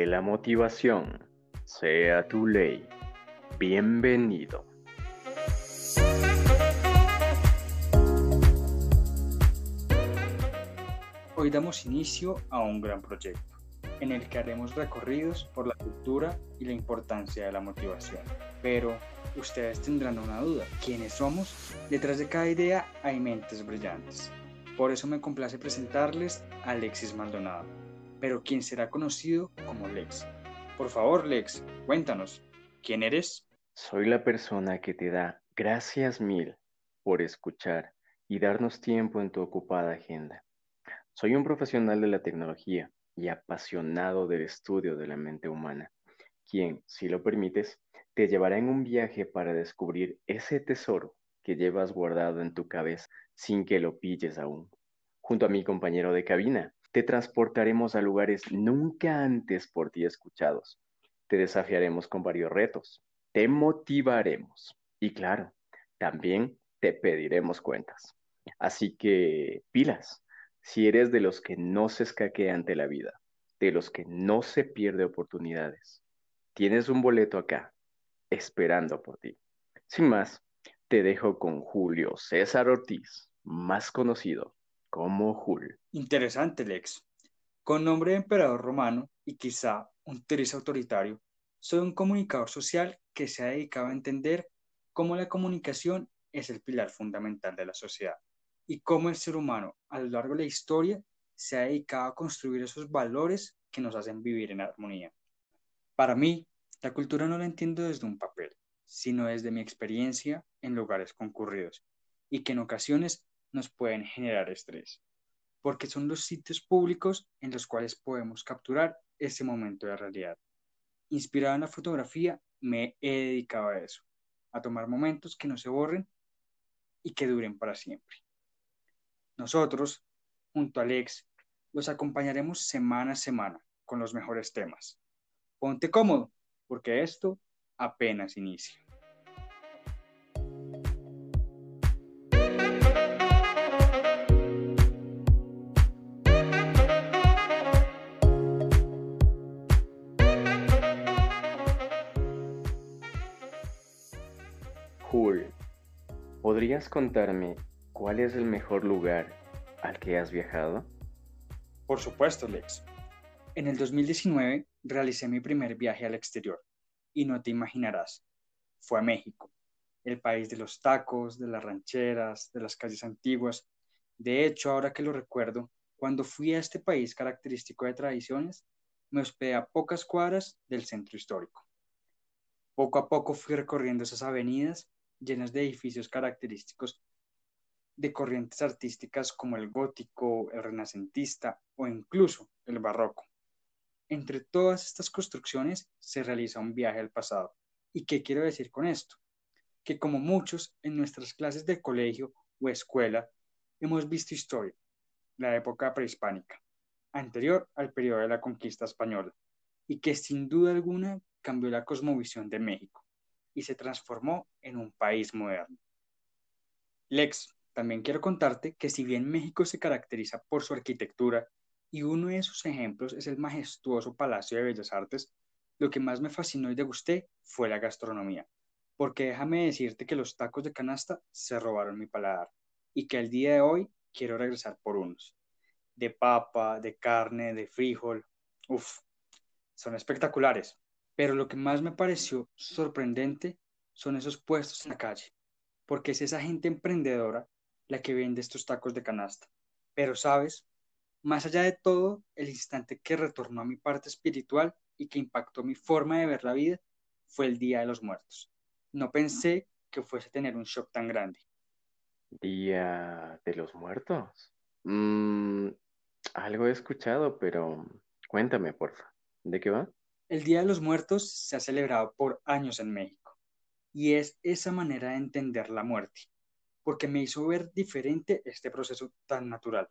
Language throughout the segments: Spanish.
Que la motivación sea tu ley. Bienvenido. Hoy damos inicio a un gran proyecto, en el que haremos recorridos por la cultura y la importancia de la motivación. Pero ustedes tendrán una duda, ¿quiénes somos? Detrás de cada idea hay mentes brillantes. Por eso me complace presentarles a Alexis Maldonado, pero quien será conocido como Lex. Por favor, Lex, cuéntanos, ¿quién eres? Soy la persona que te da gracias mil por escuchar y darnos tiempo en tu ocupada agenda. Soy un profesional de la tecnología y apasionado del estudio de la mente humana, quien, si lo permites, te llevará en un viaje para descubrir ese tesoro que llevas guardado en tu cabeza sin que lo pilles aún. Junto a mi compañero de cabina, te transportaremos a lugares nunca antes por ti escuchados. Te desafiaremos con varios retos. Te motivaremos. Y claro, también te pediremos cuentas. Así que pilas, si eres de los que no se escaquea ante la vida, de los que no se pierde oportunidades, tienes un boleto acá, esperando por ti. Sin más, te dejo con Julio César Ortiz, más conocido como Jul. Interesante, Lex. Con nombre de emperador romano y quizá un triz autoritario, soy un comunicador social que se ha dedicado a entender cómo la comunicación es el pilar fundamental de la sociedad y cómo el ser humano a lo largo de la historia se ha dedicado a construir esos valores que nos hacen vivir en armonía. Para mí, la cultura no la entiendo desde un papel, sino desde mi experiencia en lugares concurridos y que en ocasiones nos pueden generar estrés, porque son los sitios públicos en los cuales podemos capturar ese momento de realidad. Inspirado en la fotografía, me he dedicado a eso, a tomar momentos que no se borren y que duren para siempre. Nosotros, junto a Alex, los acompañaremos semana a semana con los mejores temas. Ponte cómodo, porque esto apenas inicia. ¿Podrías contarme cuál es el mejor lugar al que has viajado? Por supuesto, Lex. En el 2019 realicé mi primer viaje al exterior y no te imaginarás, fue a México, el país de los tacos, de las rancheras, de las calles antiguas. De hecho, ahora que lo recuerdo, cuando fui a este país característico de tradiciones, me hospedé a pocas cuadras del centro histórico. Poco a poco fui recorriendo esas avenidas llenas de edificios característicos de corrientes artísticas como el gótico, el renacentista o incluso el barroco. Entre todas estas construcciones se realiza un viaje al pasado. ¿Y qué quiero decir con esto? Que como muchos en nuestras clases de colegio o escuela hemos visto historia, la época prehispánica, anterior al periodo de la conquista española, y que sin duda alguna cambió la cosmovisión de México y se transformó en un país moderno. Lex, también quiero contarte que si bien México se caracteriza por su arquitectura y uno de sus ejemplos es el majestuoso Palacio de Bellas Artes, lo que más me fascinó y degusté fue la gastronomía, porque déjame decirte que los tacos de canasta se robaron mi paladar y que al día de hoy quiero regresar por unos. De papa, de carne, de frijol, uff, son espectaculares. Pero lo que más me pareció sorprendente son esos puestos en la calle, porque es esa gente emprendedora la que vende estos tacos de canasta. Pero, ¿sabes? Más allá de todo, el instante que retornó a mi parte espiritual y que impactó mi forma de ver la vida fue el Día de los Muertos. No pensé que fuese a tener un shock tan grande. Día de los Muertos. Mm, algo he escuchado, pero cuéntame, porfa. ¿De qué va? El Día de los Muertos se ha celebrado por años en México y es esa manera de entender la muerte, porque me hizo ver diferente este proceso tan natural.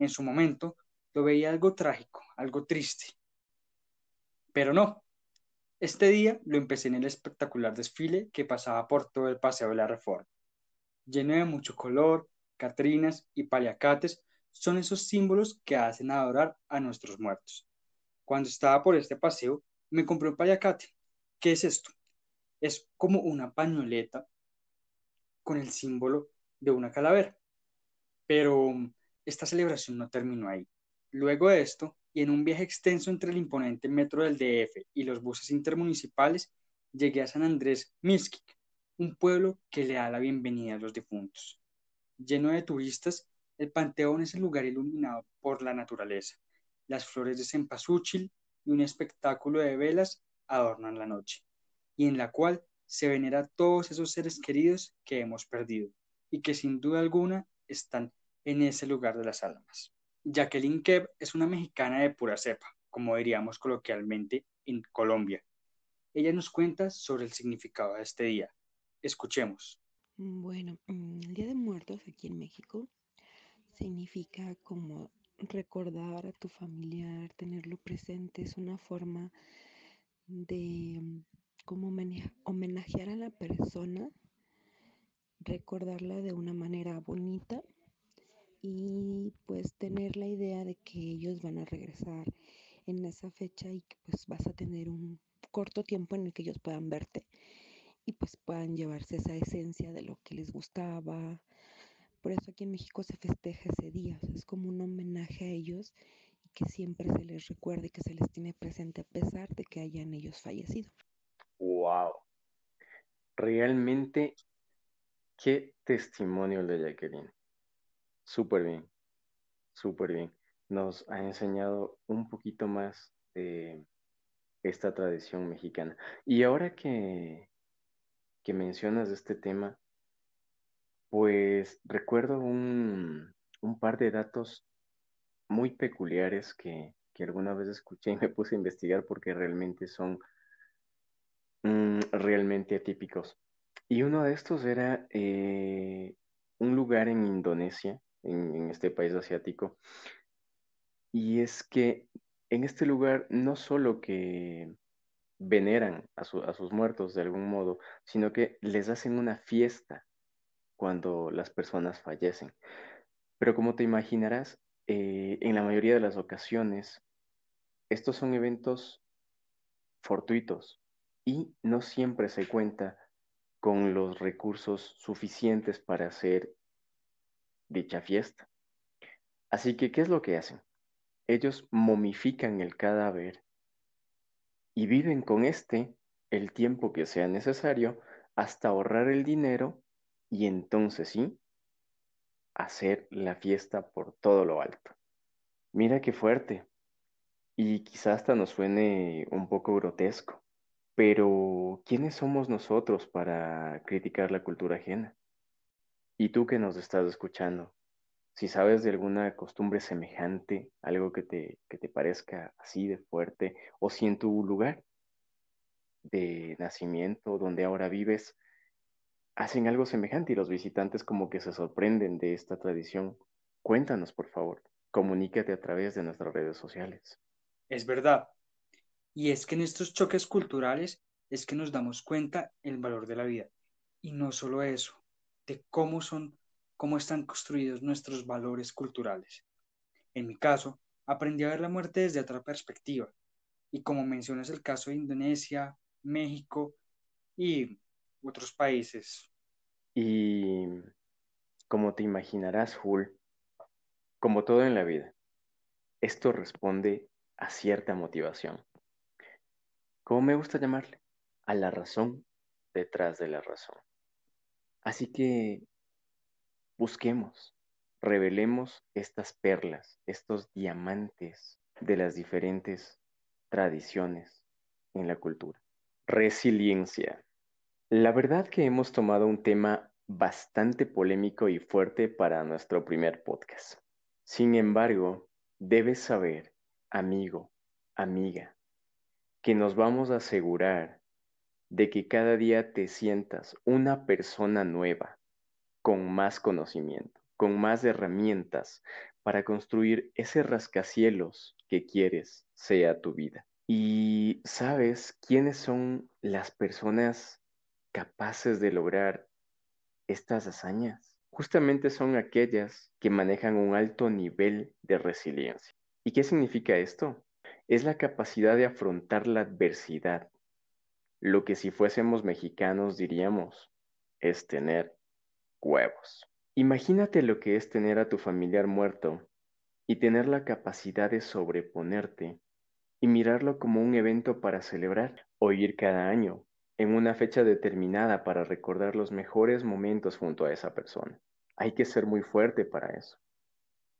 En su momento lo veía algo trágico, algo triste, pero no. Este día lo empecé en el espectacular desfile que pasaba por todo el Paseo de la Reforma. Lleno de mucho color, catrinas y paliacates son esos símbolos que hacen adorar a nuestros muertos Cuando estaba por este paseo, me compré un payacate. ¿Qué es esto? Es como una pañoleta con el símbolo de una calavera. Pero esta celebración no terminó ahí. Luego de esto, y en un viaje extenso entre el imponente metro del DF y los buses intermunicipales, llegué a San Andrés Miskik, un pueblo que le da la bienvenida a los difuntos. Lleno de turistas, el panteón es el lugar iluminado por la naturaleza. Las flores de cempasúchil y un espectáculo de velas adornan la noche, y en la cual se venera a todos esos seres queridos que hemos perdido y que sin duda alguna están en ese lugar de las almas. Jacqueline Keb es una mexicana de pura cepa, como diríamos coloquialmente en Colombia. Ella nos cuenta sobre el significado de este día. Escuchemos. Bueno, mm, el Día de Muertos aquí en México significa como recordar a tu familiar, tenerlo presente, es una forma de mm, como homenajear a la persona, recordarla de una manera bonita y pues tener la idea de que ellos van a regresar en esa fecha y que pues vas a tener un corto tiempo en el que ellos puedan verte y pues puedan llevarse esa esencia de lo que les gustaba. Por eso aquí en México se festeja ese día, es como un homenaje a ellos y que siempre se les recuerde y que se les tiene presente a pesar de que hayan ellos fallecido. Wow. Realmente qué testimonio de Jacqueline. Súper bien, súper bien. Nos ha enseñado un poquito más de esta tradición mexicana. Y ahora que, que mencionas este tema, pues recuerdo un, par de datos muy peculiares que, alguna vez escuché y me puse a investigar porque realmente son mm, realmente atípicos. Y uno de estos era eh, un lugar en Indonesia en, este país asiático. Y es que en este lugar no solo que veneran a, sus muertos de algún modo, sino que les hacen una fiesta cuando las personas fallecen. Pero como te imaginarás, eh, en la mayoría de las ocasiones, estos son eventos fortuitos y no siempre se cuenta con los recursos suficientes para hacer dicha fiesta. Así que, ¿qué es lo que hacen? Ellos momifican el cadáver y viven con este el tiempo que sea necesario hasta ahorrar el dinero y entonces sí, hacer la fiesta por todo lo alto. Mira qué fuerte. Y quizás hasta nos suene un poco grotesco, pero ¿quiénes somos nosotros para criticar la cultura ajena? Y tú que nos estás escuchando, si sabes de alguna costumbre semejante, algo que te, que te parezca así de fuerte, o si en tu lugar de nacimiento, donde ahora vives, hacen algo semejante y los visitantes como que se sorprenden de esta tradición, cuéntanos, por favor. Comunícate a través de nuestras redes sociales. Es verdad. Y es que en estos choques culturales es que nos damos cuenta el valor de la vida. Y no solo eso, de cómo son, cómo están construidos nuestros valores culturales. En mi caso, aprendí a ver la muerte desde otra perspectiva. Y como mencionas el caso de Indonesia, México y otros países. Y como te imaginarás, Hul, como todo en la vida, esto responde a cierta motivación. ¿Cómo me gusta llamarle? A la razón detrás de la razón. Así que busquemos, revelemos estas perlas, estos diamantes de las diferentes tradiciones en la cultura. Resiliencia. La verdad que hemos tomado un tema bastante polémico y fuerte para nuestro primer podcast. Sin embargo, debes saber, amigo, amiga, que nos vamos a asegurar de que cada día te sientas una persona nueva, con más conocimiento, con más herramientas para construir ese rascacielos que quieres sea tu vida. Y sabes quiénes son las personas capaces de lograr estas hazañas. Justamente son aquellas que manejan un alto nivel de resiliencia. ¿Y qué significa esto? es la capacidad de afrontar la adversidad. Lo que si fuésemos mexicanos diríamos es tener huevos. Imagínate lo que es tener a tu familiar muerto y tener la capacidad de sobreponerte y mirarlo como un evento para celebrar o ir cada año en una fecha determinada para recordar los mejores momentos junto a esa persona. Hay que ser muy fuerte para eso.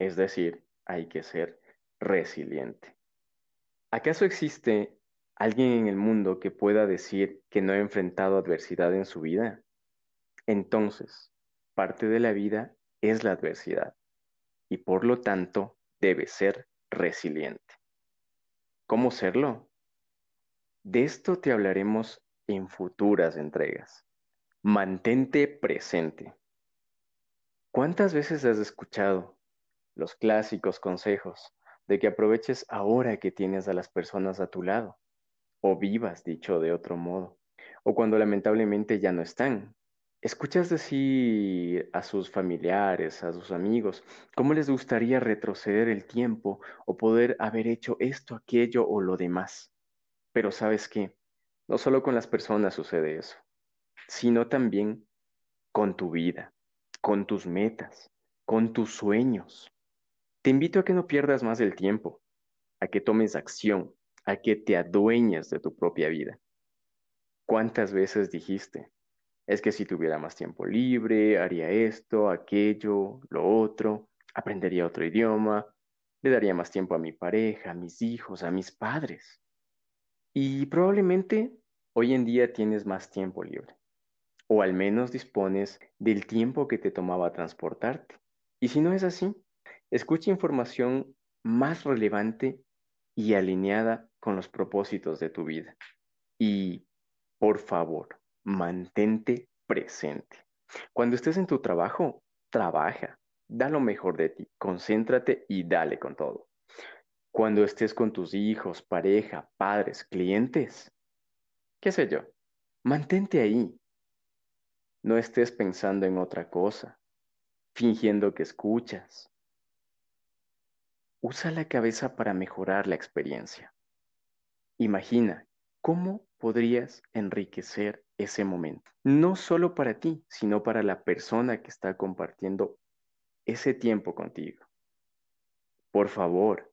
Es decir, hay que ser resiliente. ¿Acaso existe alguien en el mundo que pueda decir que no ha enfrentado adversidad en su vida? Entonces, parte de la vida es la adversidad y por lo tanto debe ser resiliente. ¿Cómo serlo? De esto te hablaremos en futuras entregas. Mantente presente. ¿Cuántas veces has escuchado los clásicos consejos de que aproveches ahora que tienes a las personas a tu lado? O vivas, dicho de otro modo. O cuando lamentablemente ya no están. ¿Escuchas decir a sus familiares, a sus amigos, cómo les gustaría retroceder el tiempo o poder haber hecho esto, aquello o lo demás? Pero sabes qué, no solo con las personas sucede eso, sino también con tu vida, con tus metas, con tus sueños. Te invito a que no pierdas más el tiempo, a que tomes acción, a que te adueñes de tu propia vida. ¿Cuántas veces dijiste? Es que si tuviera más tiempo libre, haría esto, aquello, lo otro, aprendería otro idioma, le daría más tiempo a mi pareja, a mis hijos, a mis padres. Y probablemente hoy en día tienes más tiempo libre, o al menos dispones del tiempo que te tomaba transportarte. Y si no es así, escucha información más relevante y alineada con los propósitos de tu vida. Y, por favor, mantente presente. Cuando estés en tu trabajo, trabaja, da lo mejor de ti, concéntrate y dale con todo. Cuando estés con tus hijos, pareja, padres, clientes, qué sé yo, mantente ahí. No estés pensando en otra cosa, fingiendo que escuchas. Usa la cabeza para mejorar la experiencia. Imagina cómo podrías enriquecer ese momento. No solo para ti, sino para la persona que está compartiendo ese tiempo contigo. Por favor,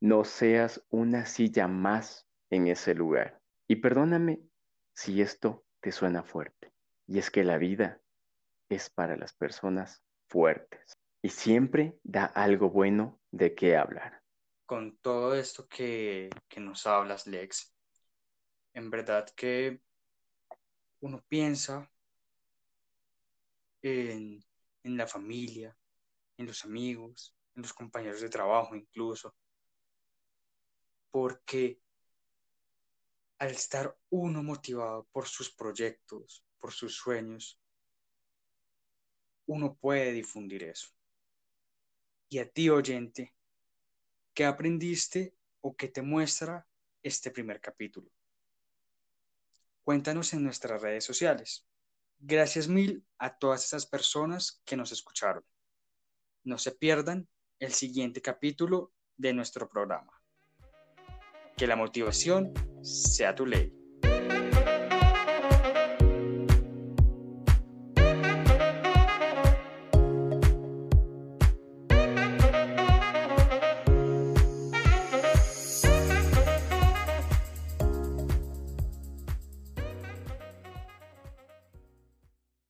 no seas una silla más en ese lugar. Y perdóname si esto te suena fuerte. Y es que la vida es para las personas fuertes. Y siempre da algo bueno de qué hablar. Con todo esto que, que nos hablas, Lex, en verdad que uno piensa en, en la familia, en los amigos, en los compañeros de trabajo incluso, porque al estar uno motivado por sus proyectos, por sus sueños, uno puede difundir eso. Y a ti, oyente, ¿qué aprendiste o qué te muestra este primer capítulo? Cuéntanos en nuestras redes sociales. Gracias mil a todas esas personas que nos escucharon. No se pierdan el siguiente capítulo de nuestro programa. Que la motivación sea tu ley.